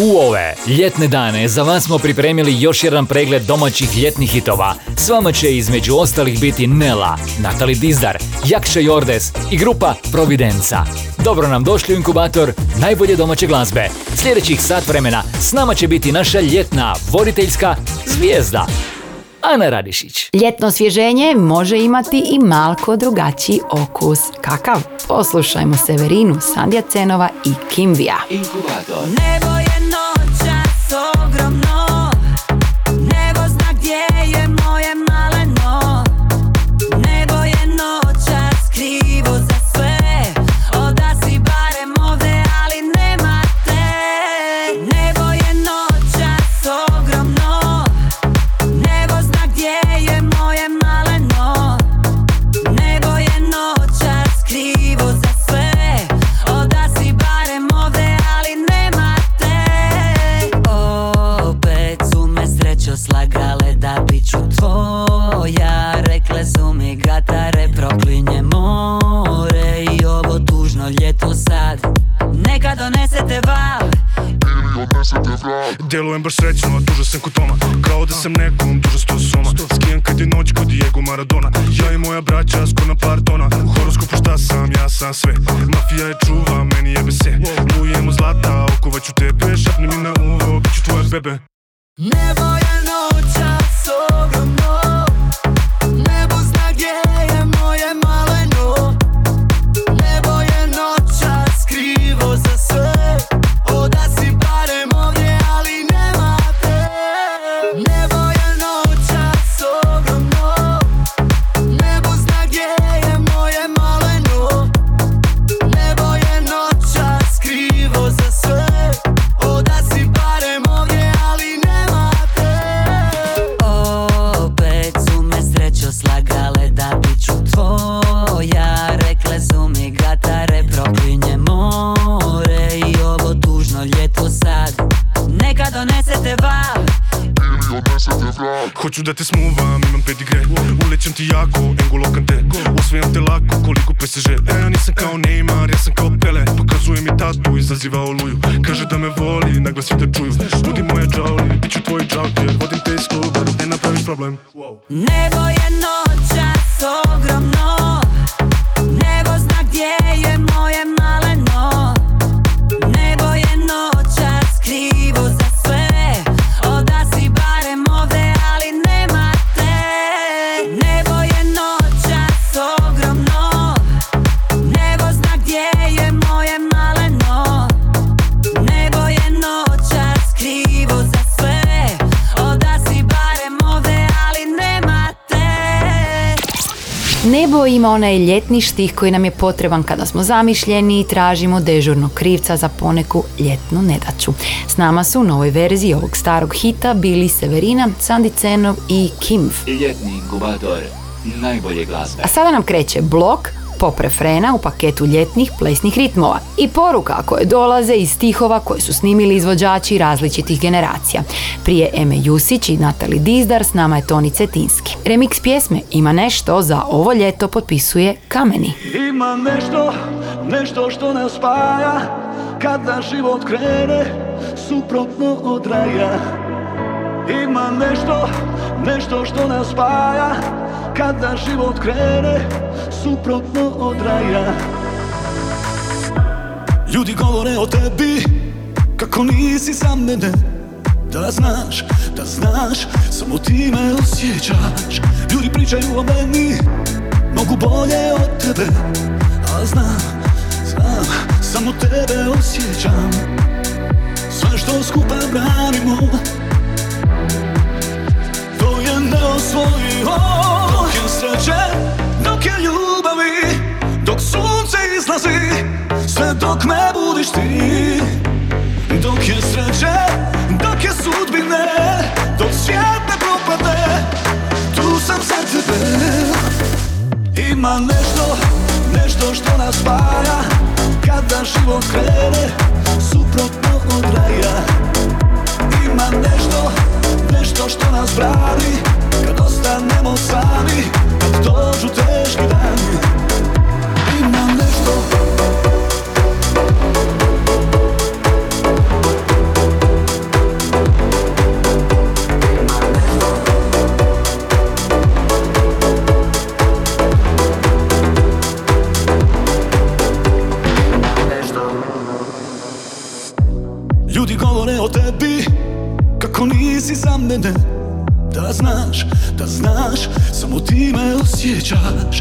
U ove ljetne dane za vas smo pripremili još jedan pregled domaćih ljetnih hitova. S vama će između ostalih biti Nela, Natali Dizdar, Jakša Jordes i grupa Providenca. Dobro nam došli u inkubator najbolje domaće glazbe. Sljedećih sat vremena s nama će biti naša ljetna voditeljska zvijezda. Ana Radišić. Ljetno osvježenje može imati i malko drugačiji okus. Kakav? Poslušajmo Severinu, Sandija Cenova i Kimvija. Inkubator. Djelujem baš srećno, a tužan sam kod Toma. Kao da sam nekom dužan sto soma. Skijem kad je noć kod Diego Maradona. Ja i moja braća skoro na par tona. U horoskopu šta sam, ja sam sve. Mafija je čuva, meni jebe se Lujem u zlata, okovat ću tebe Šapni mi na uvo, bit ću tvoja bebe. Nebo je noćas ogromno Hoću da te smuvam, imam pedigre. Ulećem ti jako, engolo kante Osvijam te lako, koliko PSG E, ja nisam kao Neymar, ja sam kao Pele. Pokazuje mi tatu, izaziva oluju. Kaže da me voli, naglas svi te čuju. Budi moja džavli, bit ću tvoj džavker Vodim te iz kluba, ne napraviš problem. Nebo je noćas ogromno. Nebo zna gdje je moje Nebo ima onaj ljetni štih koji nam je potreban kada smo zamišljeni i tražimo dežurnog krivca za poneku ljetnu nedaću. S nama su u novoj verziji ovog starog hita bili Severina, Sandi Cenov i Kimv. Ljetni inkubator. Najbolje glazbe. A sada nam kreće blok pop refrena u paketu ljetnih plesnih ritmova i poruka koje dolaze iz stihova koje su snimili izvođači različitih generacija. Prije Eme Jusić i Natali Dizdar s nama je Toni Cetinski. Remix pjesme Ima nešto za ovo ljeto potpisuje Kameni. Ima nešto, nešto što nas spaja Kada život krene suprotno od raja Ima nešto, nešto što nas spaja. Kada život krene suprotno od raja. Ljudi govore o tebi Kako nisi za mene. Da znaš, da znaš Samo ti me osjećaš. Ljudi pričaju o meni Mogu bolje od tebe. A znam, znam Samo tebe osjećam. Sve što skupa branimo osvojio Dok je sreće, dok je ljubavi Dok sunce izlazi Sve dok me budiš ti. Dok je sreće, dok je sudbine Dok svijet ne propade Tu sam za tebe. Ima nešto, nešto što nas spaja. Kada život krene Suprotno od raja. Ima nešto, nešto što nas brani. Kad ostanemo sami Kad dođu teški dani. Ima nešto сейчас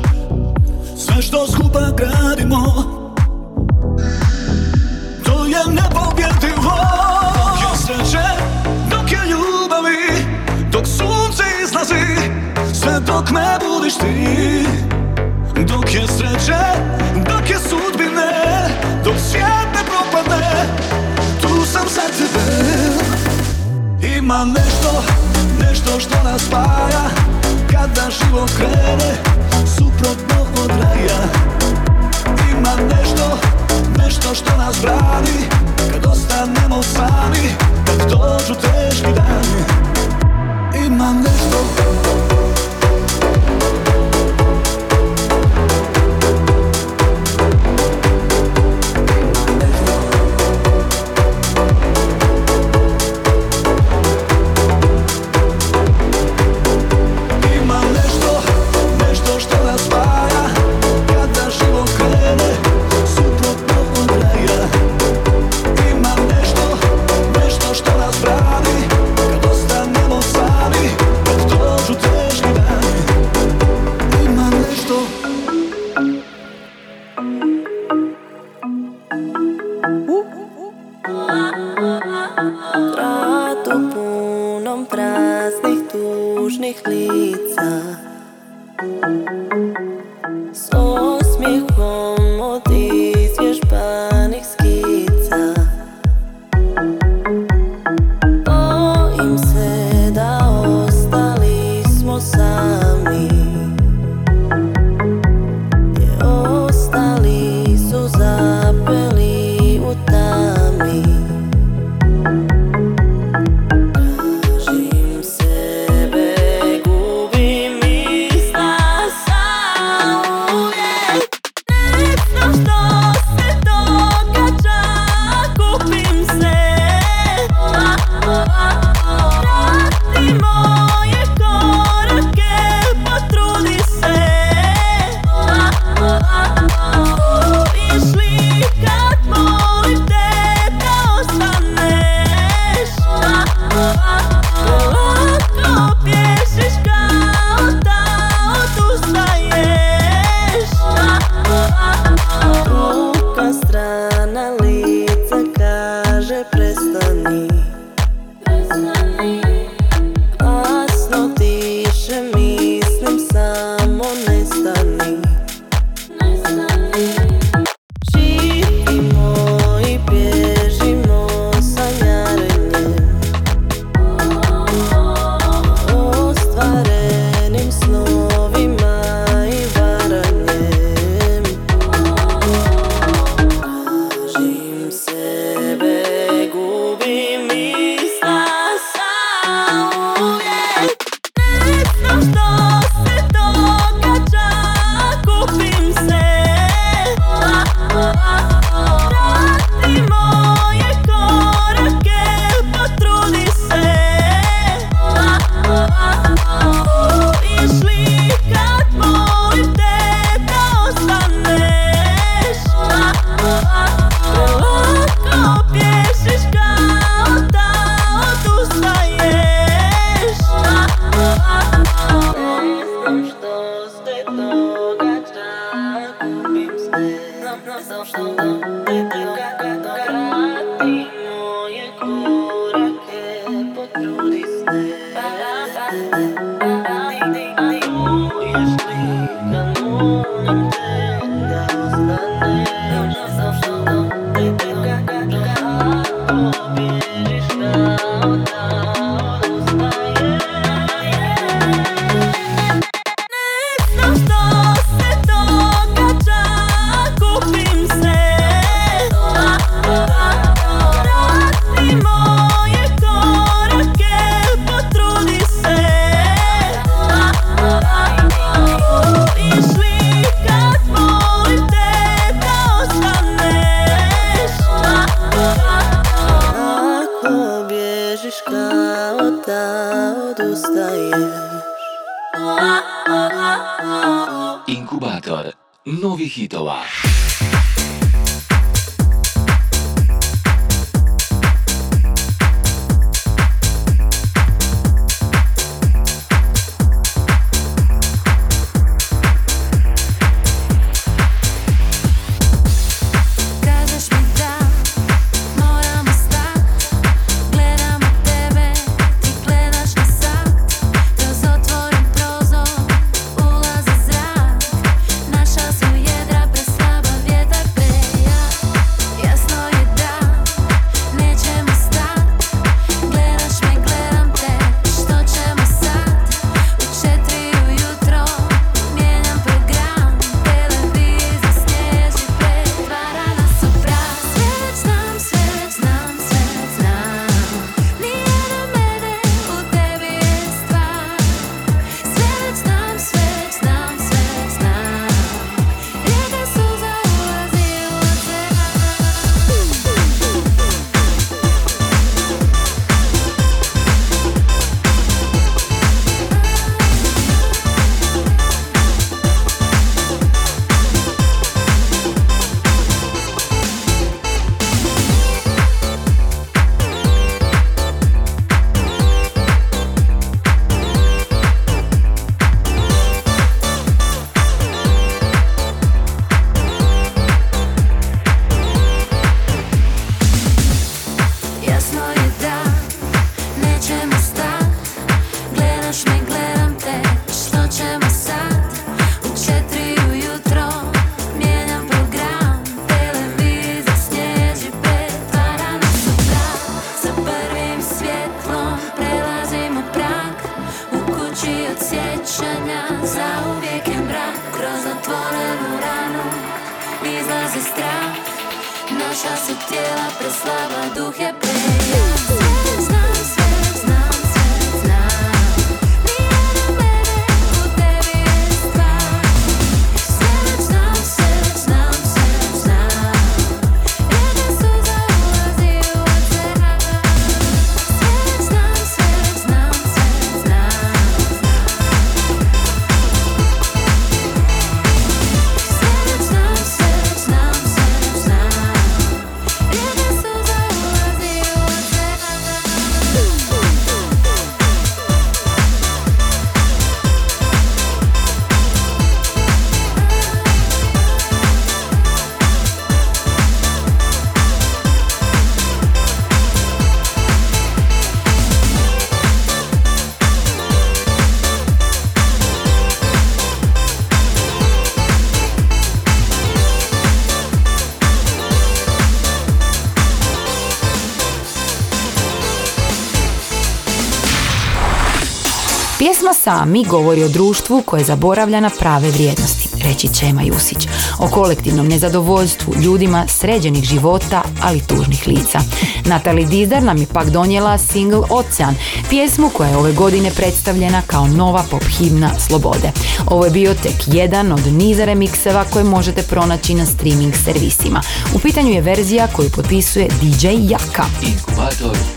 Mi govori o društvu koje zaboravlja na prave vrijednosti, reći Čema Jusić, o kolektivnom nezadovoljstvu, ljudima sređenih života, ali tužnih lica. Natali Dizdar nam je pak donijela single Ocean, pjesmu koja je ove godine predstavljena kao nova pop himna Slobode. Ovo je bio tek jedan od niza remikseva koje možete pronaći na streaming servisima. U pitanju je verzija koju potpisuje DJ Jaka. Inkubator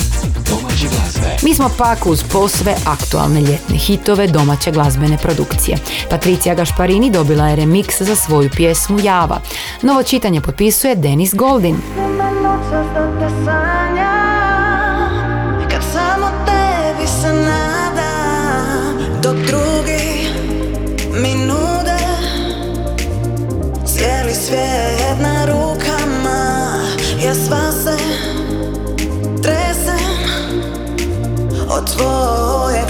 Traži glazbe. Mi smo pak uz posve aktualne ljetne hitove domaće glazbene produkcije. Patricija Gašparini dobila je remiks za svoju pjesmu Java. Novo čitanje potpisuje Denis Goldin. Yeah. dwoje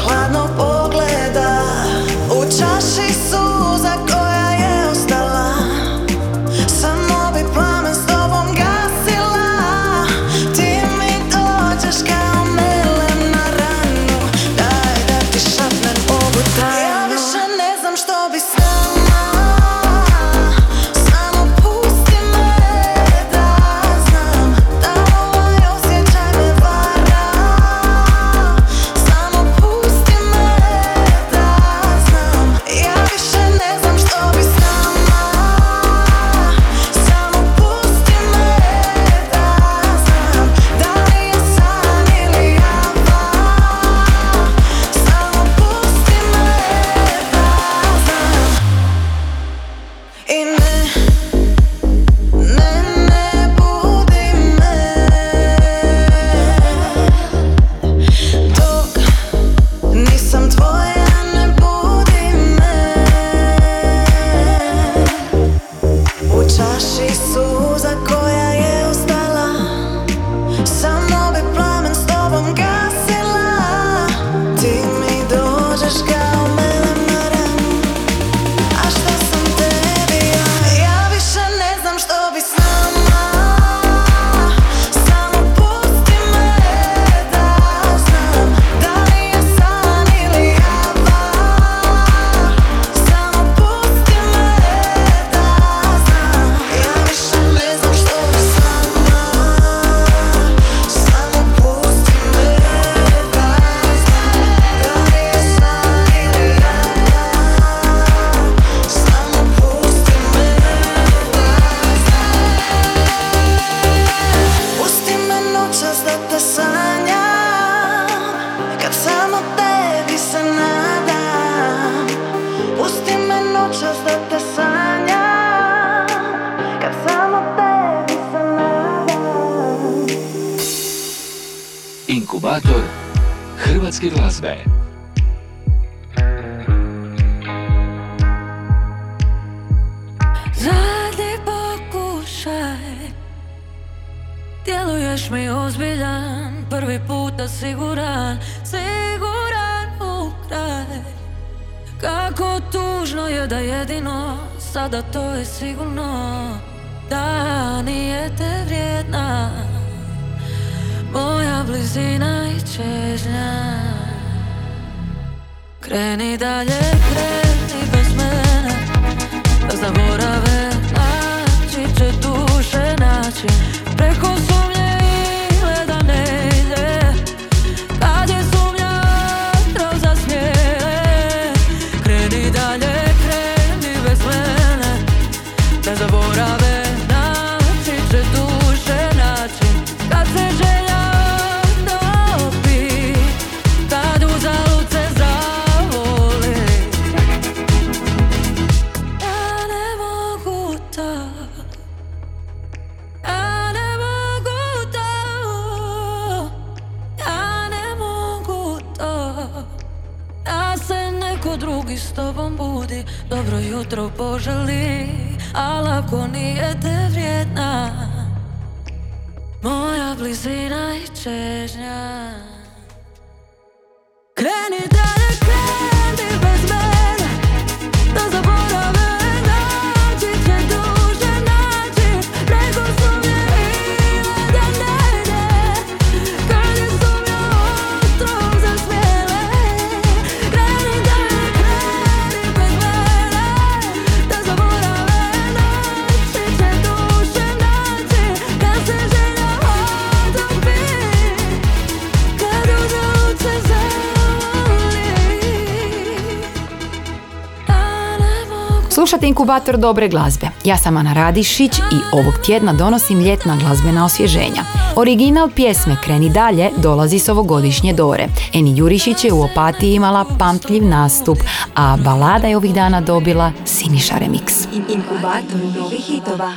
inkubator dobre glazbe. Ja sam Ana Radišić i ovog tjedna donosim ljetna glazbena osvježenja. Original pjesme Kreni dalje dolazi s ovogodišnje Dore. Eni Jurišić je u Opatiji imala pamtljiv nastup, a balada je ovih dana dobila Siniša Remix.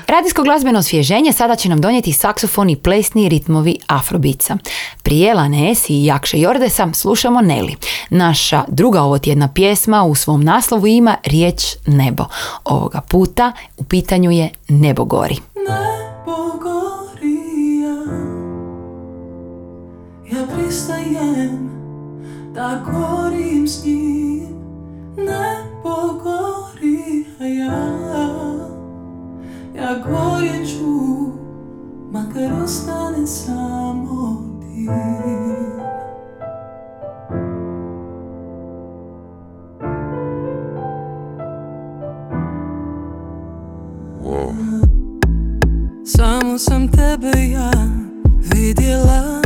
Radijsko glazbeno osvježenje sada će nam donijeti saksofon i plesni ritmovi afrobica. Prije Lanes i Jakše Jordesa slušamo Neli. Naša druga ovotjedna pjesma u svom naslovu ima riječ nebo. Ovoga puta. U pitanju je Nebo gori. Bogorija Ja. Pristajem da gorim s njim. Ne pogori, a ja. Ja gorjet ću Makar ostane samo dim Samo sam tebe ja vidjela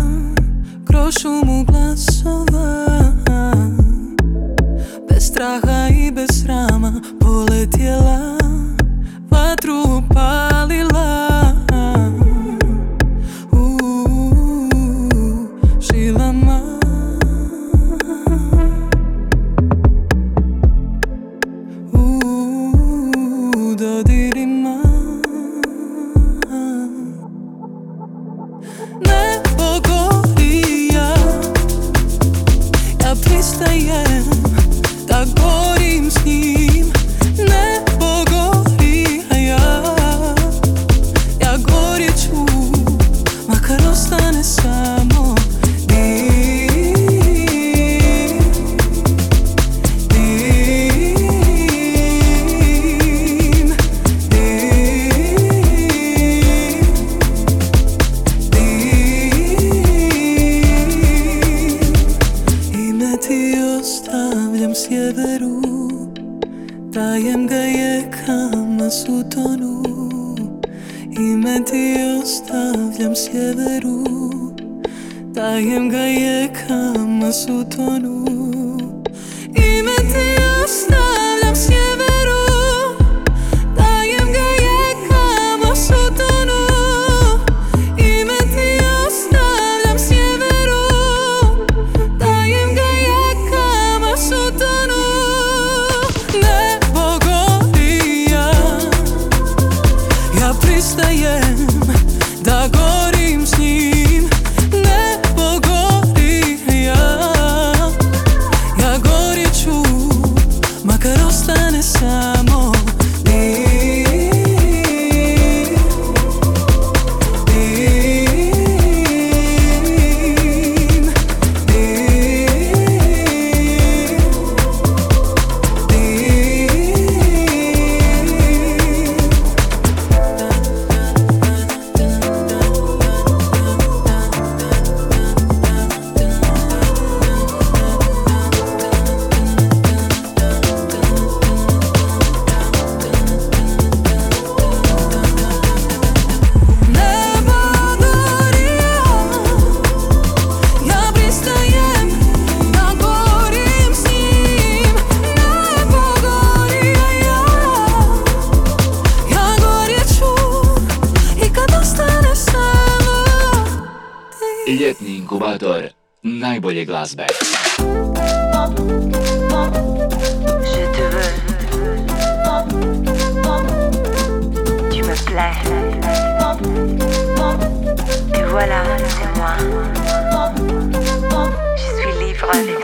Kroz šumu glasova. Bez straha i bez srama Poletjela Vatru upalila Kaim gaye kama sutonu les glaces bêtes. Je te veux. Tu me plais. Et voilà, c'est moi. Je suis libre.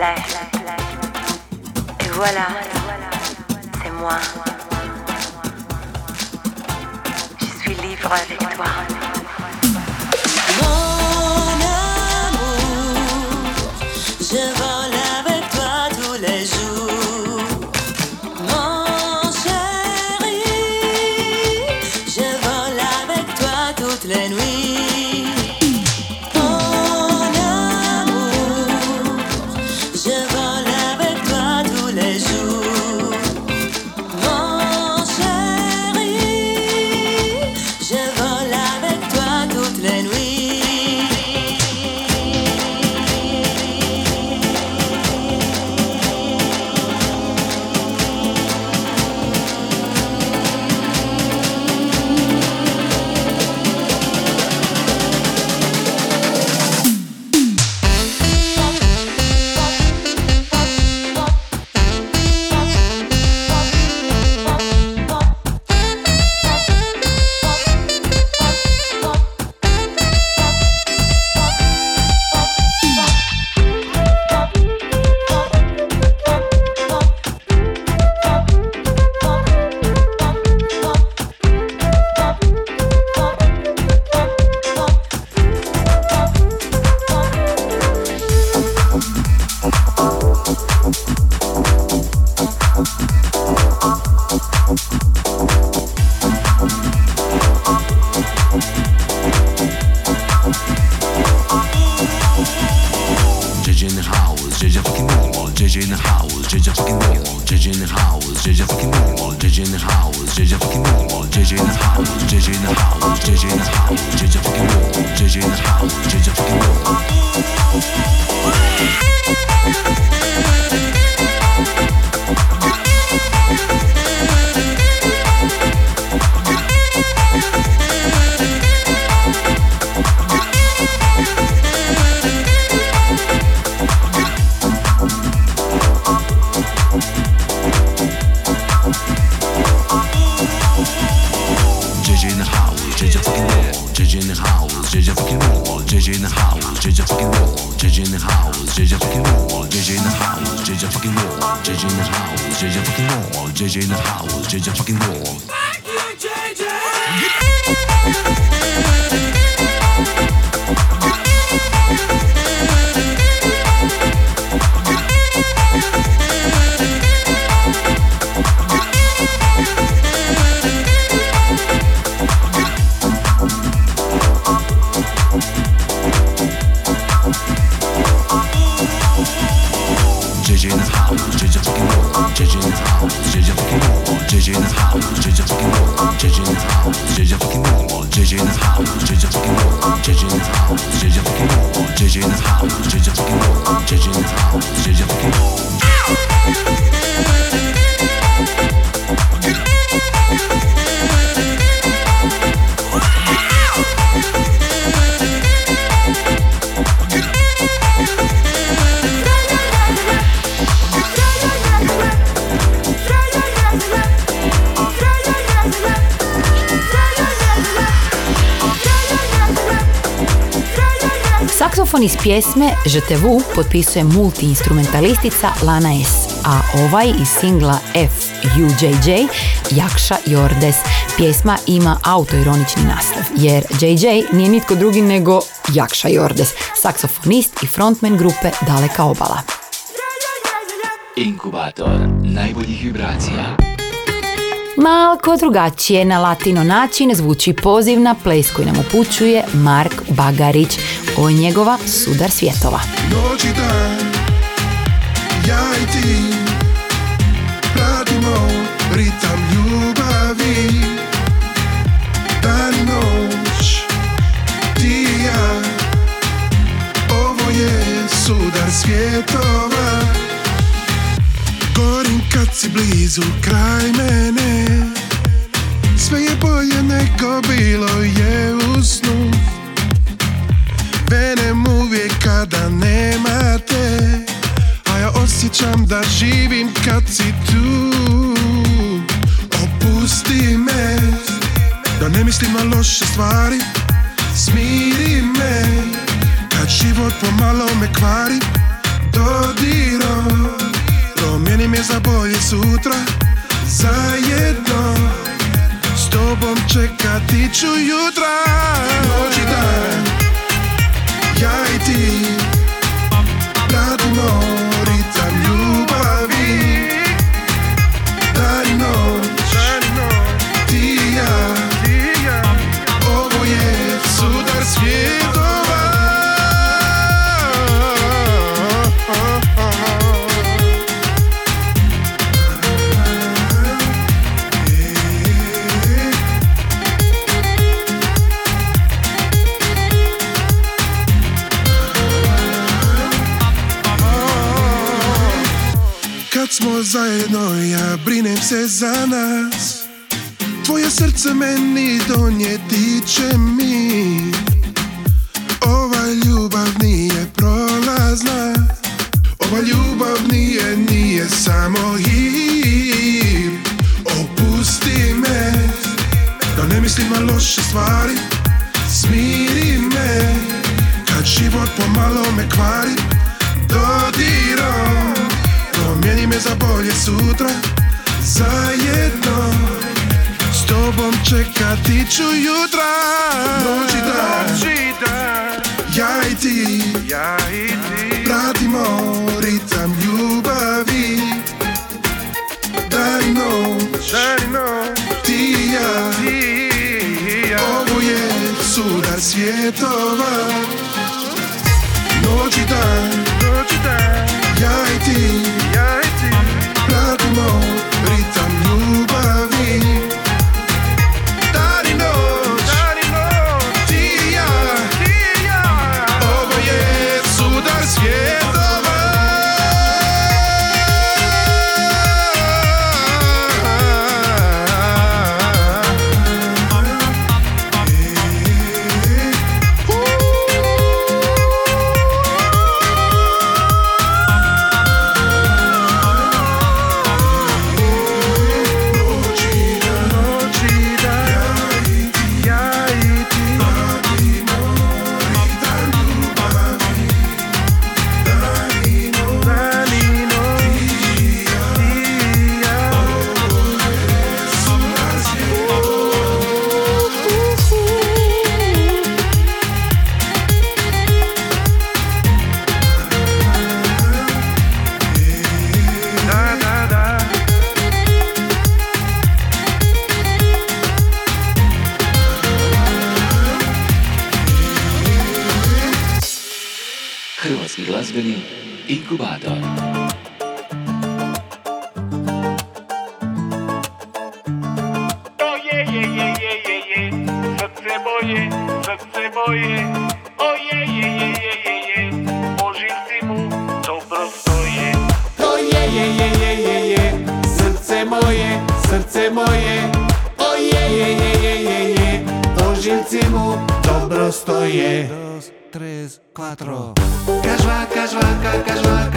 Et voilà, c'est moi. Je suis libre avec toi. JJ fucking normal, JJ in his high. Saksofon iz pjesme Je te vu potpisuje multiinstrumentalistica Lana S, a ovaj iz singla FUJJ Jakša Jordes. Pjesma ima autoironični naslov, jer JJ nije nitko drugi nego Jakša Jordes, saksofonist i frontman grupe Daleka obala. Inkubator najboljih vibracija. Malko drugačije na latino način zvuči poziv na ples koji nam upućuje Mark Bagarić. O njegova sudar svjetova. Noć i dan, ja i ti Pratimo ritam ljubavi. Dan i noć, ti i ja Ovo je sudar svjetova. Gorim kad si blizu kraj mene. Sve je bolje nego bilo je u snu Venem uvijek kada nema te A ja osjećam da živim kad si tu. Opusti me Da ne mislim na loše stvari Smiri me Kad život pomalo me kvari Dodirom Promijeni me za bolje sutra Zajedno S tobom čekati ću jutra. Noć i dan ja i ti zajedno ja brinem se za nas. Tvoje srce meni donijeti će mi. Ova ljubav nije prolazna. Ova ljubav nije, nije samo hir Opusti me Da ne mislim na loše stvari. Smiri me Kad život pomalo me kvari. Dodirom Promijeni me za bolje sutra Zajedno. S tobom čekati ću jutra. Noć i dan Ja i ti. Pratimo ritam ljubavi. Dan i noć. Ti i ja. Ovo je sudar svjetova. Noć i dan. Ja i ti, ja i ti Hrvatski glazbeni inkubator. Srce srce moje, o je, je, je, je, je, je, oživci mu dobro stoje. To je, je, je, je, je, je, srce moje, srce moje, o je, je, je, je, je, je, oživci mu dobro stoje. Dos, tres, cuatro. Kažvaka, žvaka, kažvaka,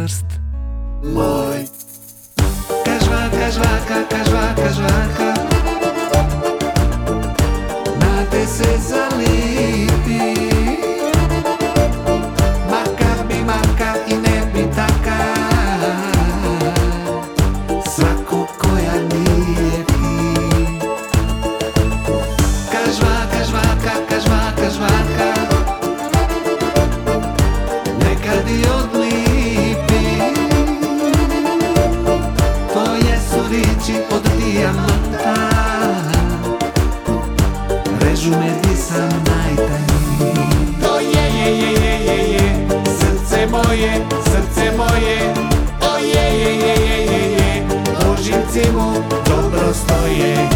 prst Moj. Kažvaka, žvaka, kažvaka, žvaka. Na te se zalipi dobro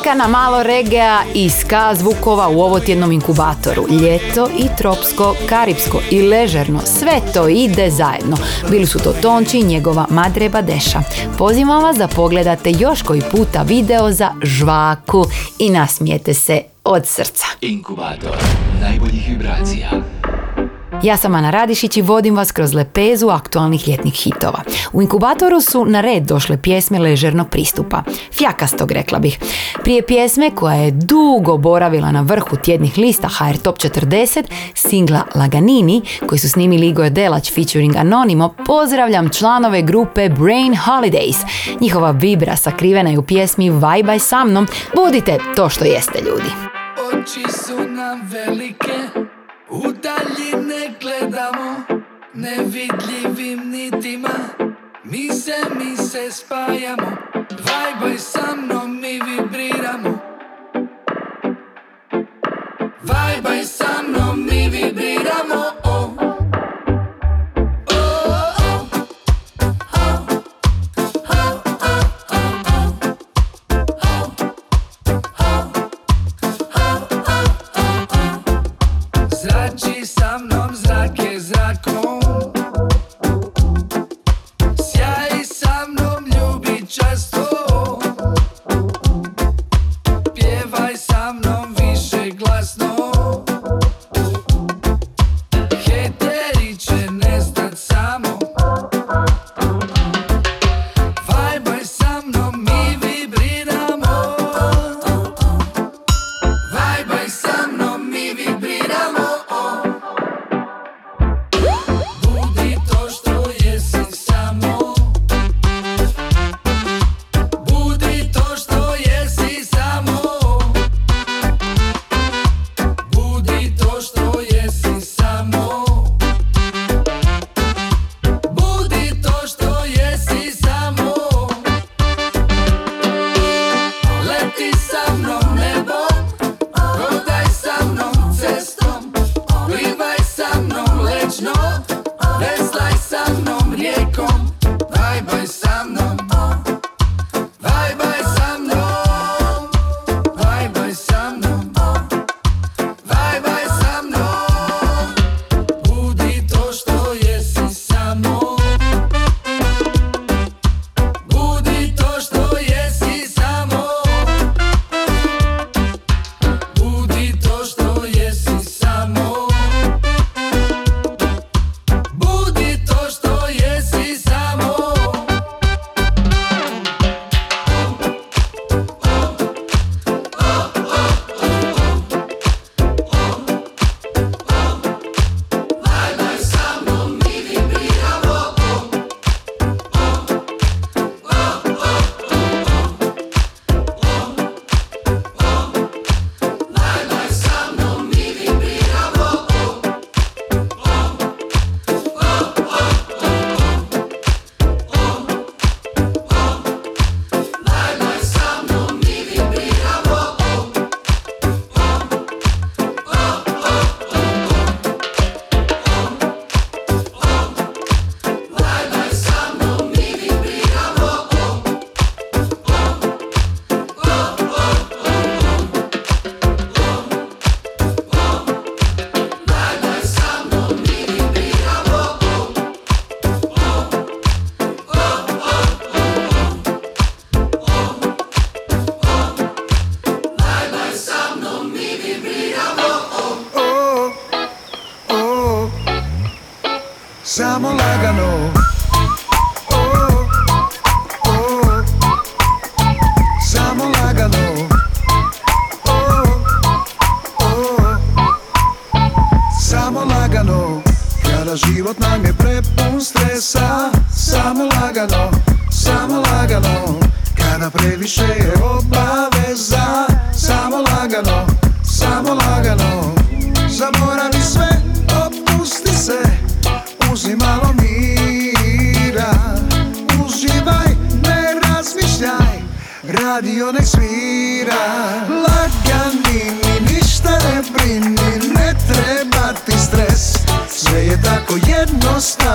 Neka na malo regea i ska zvukova u ovotjednom inkubatoru. Ljeto i tropsko, karipsko i ležerno, sve to ide zajedno. Bili su to Tonči i njegova Madre Badeša. Pozivam vas da pogledate još koji puta video za žvaku i nasmijete se od srca. Inkubator najboljih vibracija. Ja sam Ana Radišić i vodim vas kroz lepezu aktualnih ljetnih hitova. U inkubatoru su na red došle pjesme ležernog pristupa. Fjakastog, rekla bih. Prije pjesme koja je dugo boravila na vrhu tjednih lista HR Top 40, singla Laganini, koji su snimili Igor Delać featuring Anonimo, pozdravljam članove grupe Brain Holidays. Njihova vibra sakrivena je u pjesmi Vajbaj sa mnom. Budite to što jeste ljudi. Oči su nam velike, u daljine gledamo, nevidljivim nitima. Mi se, mi se spajamo, vajbaj sa mnom mi vibriramo. Vajbaj sa mnom mi vibriramo,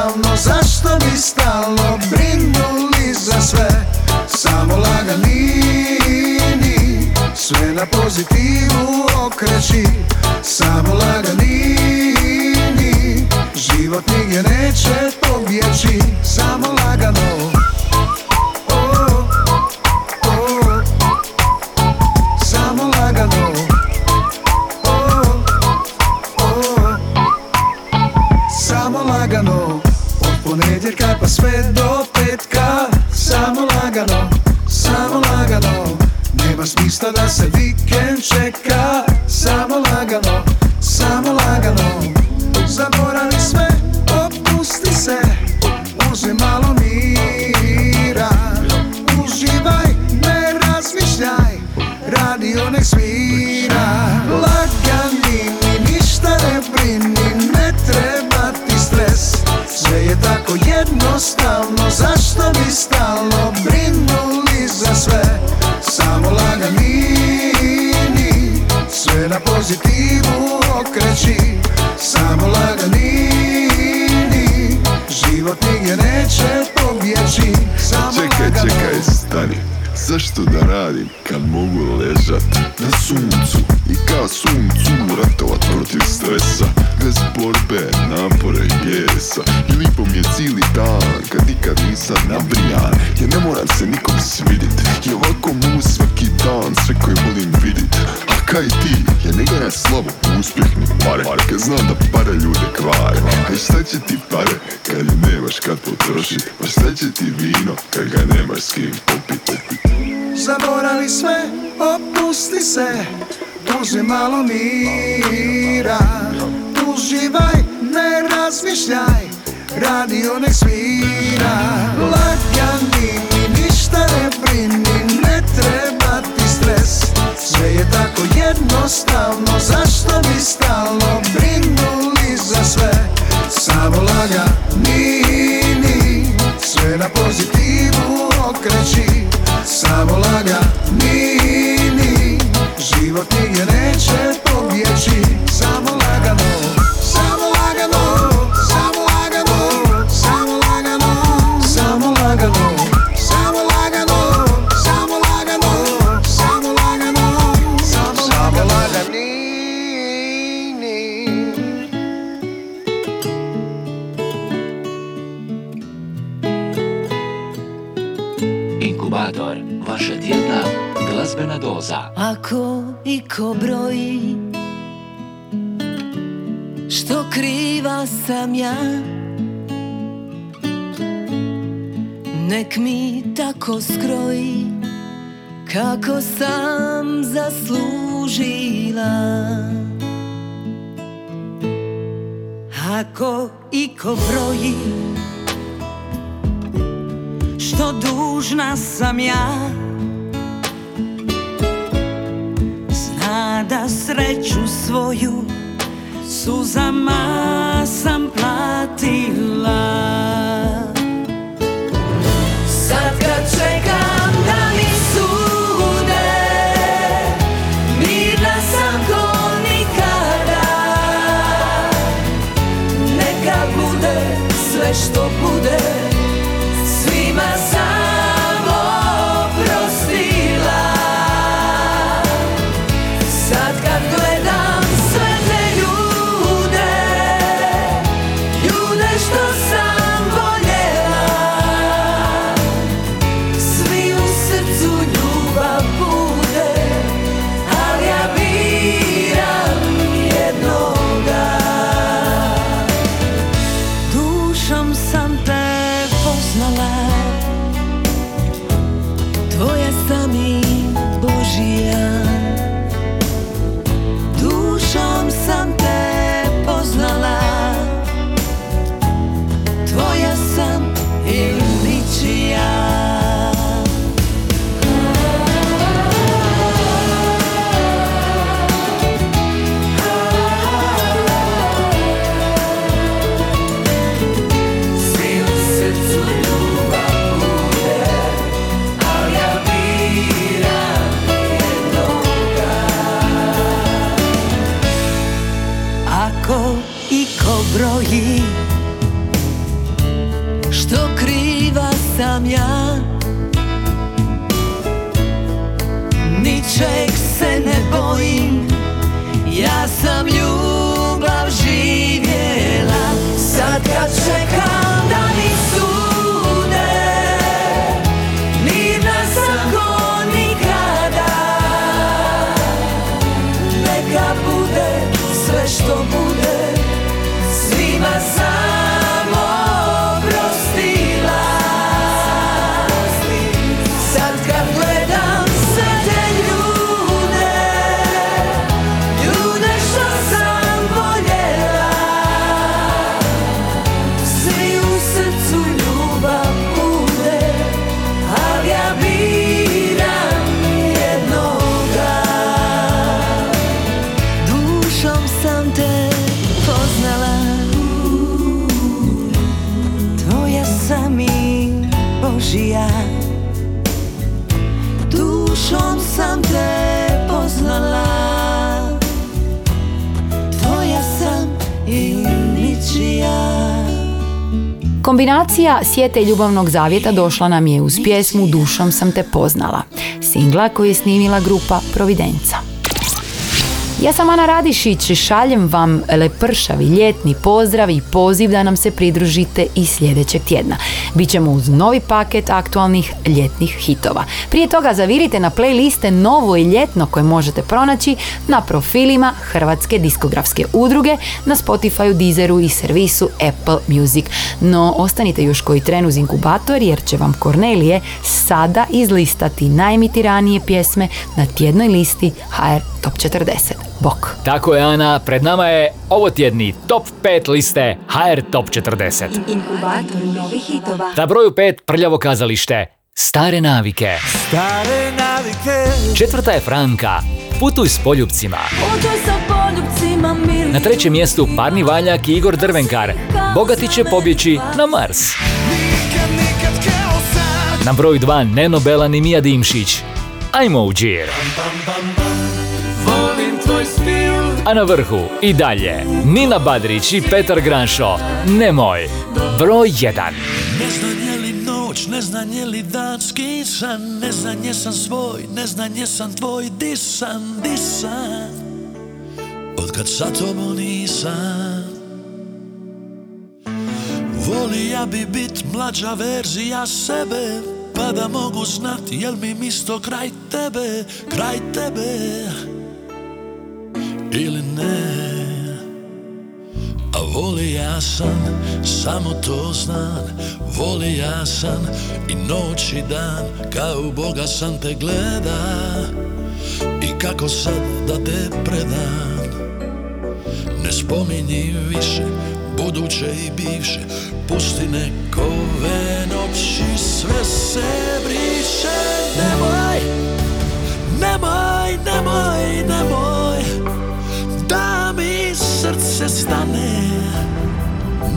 stalno Zašto bi stalno brinuli za sve? Samo laganini Sve na pozitivu okreći. Samo laganini Život nigdje neće pobjeći. Samo lagano Kaj ti Ja ne gledam slavu, uspjeh ni pare Kad znam da pare ljude kvare. A šta će ti pare kad nemaš kad potrošit Pa šta će ti vino kad ga nemaš s kim popit Zaborali sve, opusti se Tuži malo mira. Uživaj, ne razmišljaj Radio nek svira. Lagan jednostavno Zašto bi stalno brinuli za sve? Samo laganini Sve na pozitivu okreći. Samo laganini Život nigdje neće kako skroji kako sam zaslužila. Ako i ko broji što dužna sam ja? Zna da sreću svoju suzama sam platila. Kombinacija sjete ljubavnog zavjeta došla nam je uz pjesmu Dušom sam te poznala, singla koju je snimila grupa Providenca. Ja sam Ana Radišić i šaljem vam lepršavi ljetni pozdrav i poziv da nam se pridružite i sljedećeg tjedna. Bićemo uz novi paket aktualnih ljetnih hitova. Prije toga zavirite na playliste novo i ljetno koje možete pronaći na profilima Hrvatske diskografske udruge na Spotifyu, Deezeru i servisu Apple Music. No, ostanite još koji tren uz inkubator jer će vam Kornelije sada izlistati najmitiranije pjesme na tjednoj listi HR Top 40. Bok. Tako je Ana, pred nama je ovo tjedni top 5 liste HR Top 40. Inkubator novih hitova. Na broju 5 prljavo kazalište, stare navike. Stare navike Četvrta je Franka, putuj s poljubcima. Putuj sa poljubcima Na trećem mjestu Parni Valjak i Igor Drvenkar, bogati će pobjeći na Mars. Na broju 2 Neno Belan i Mija Dimšić, ajmo u džir. A na vrhu i dalje Nina Badrić i Petar Granšo, nemoj, broj 1. Ne znam je li noć, ne znam je li dan skisan Ne znam jesam svoj, ne znam jesam tvoj Disan, disan. Od kad sa tobom nisam. Volija bi bit mlađa verzija sebe Pa da mogu znat jel mi misto kraj tebe Kraj tebe Ili ne. A voli ja sam, samo to znam. Voli ja sam i noć i dan Kao Boga sam te gleda. I kako sad da te predam? Ne spominji više Buduće i bivše. Pusti nekove noći Sve se briše. Nemoj Nemoj, nemoj, nemoj srce stane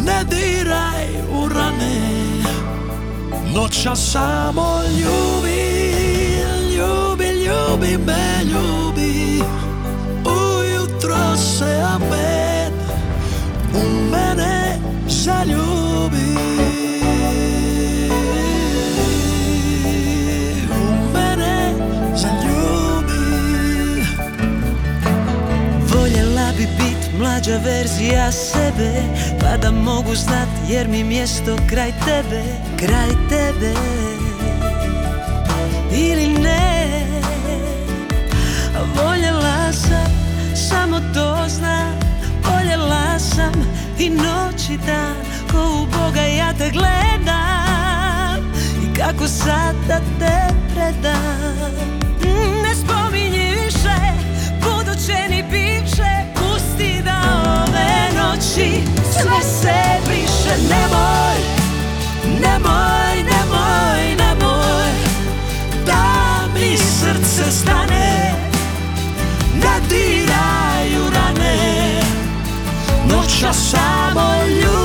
Ne diraj u rane. Noća samo ljubi Ljubi, ljubi me, ljubi. Ujutro se opet U mene zaljubi mlađa verzija sebe Pa da mogu znat jer mi mjesto kraj tebe Kraj tebe. Ili ne Voljela sam, samo to znam. Voljela sam i noć i dan Ko u Boga ja te gledam. I kako sad da te predam. Mm, Ne spominji više buduće ni bivše ove noći sve se briše Nemoj, nemoj, nemoj, nemoj Da mi srce stane Ne diraju rane Noća samo ljubi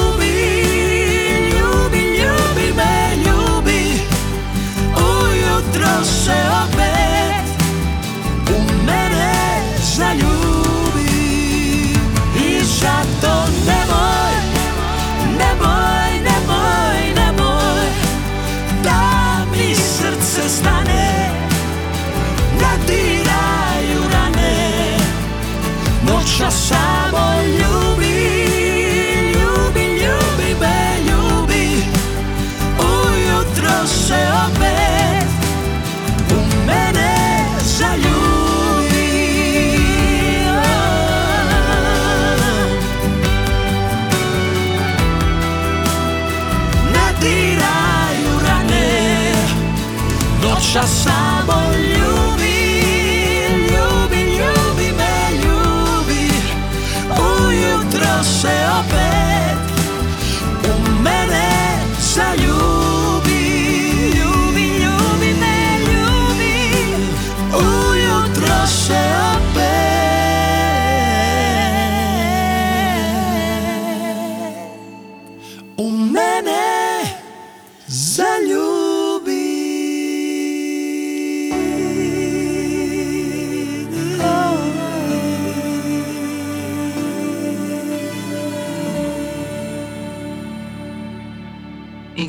samo ljubi Ljubi, ljubi me, ljubi Ujutro se opet U mene zaljubi Ne diraju rane Noća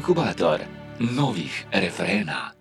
Inkubator novih refrena.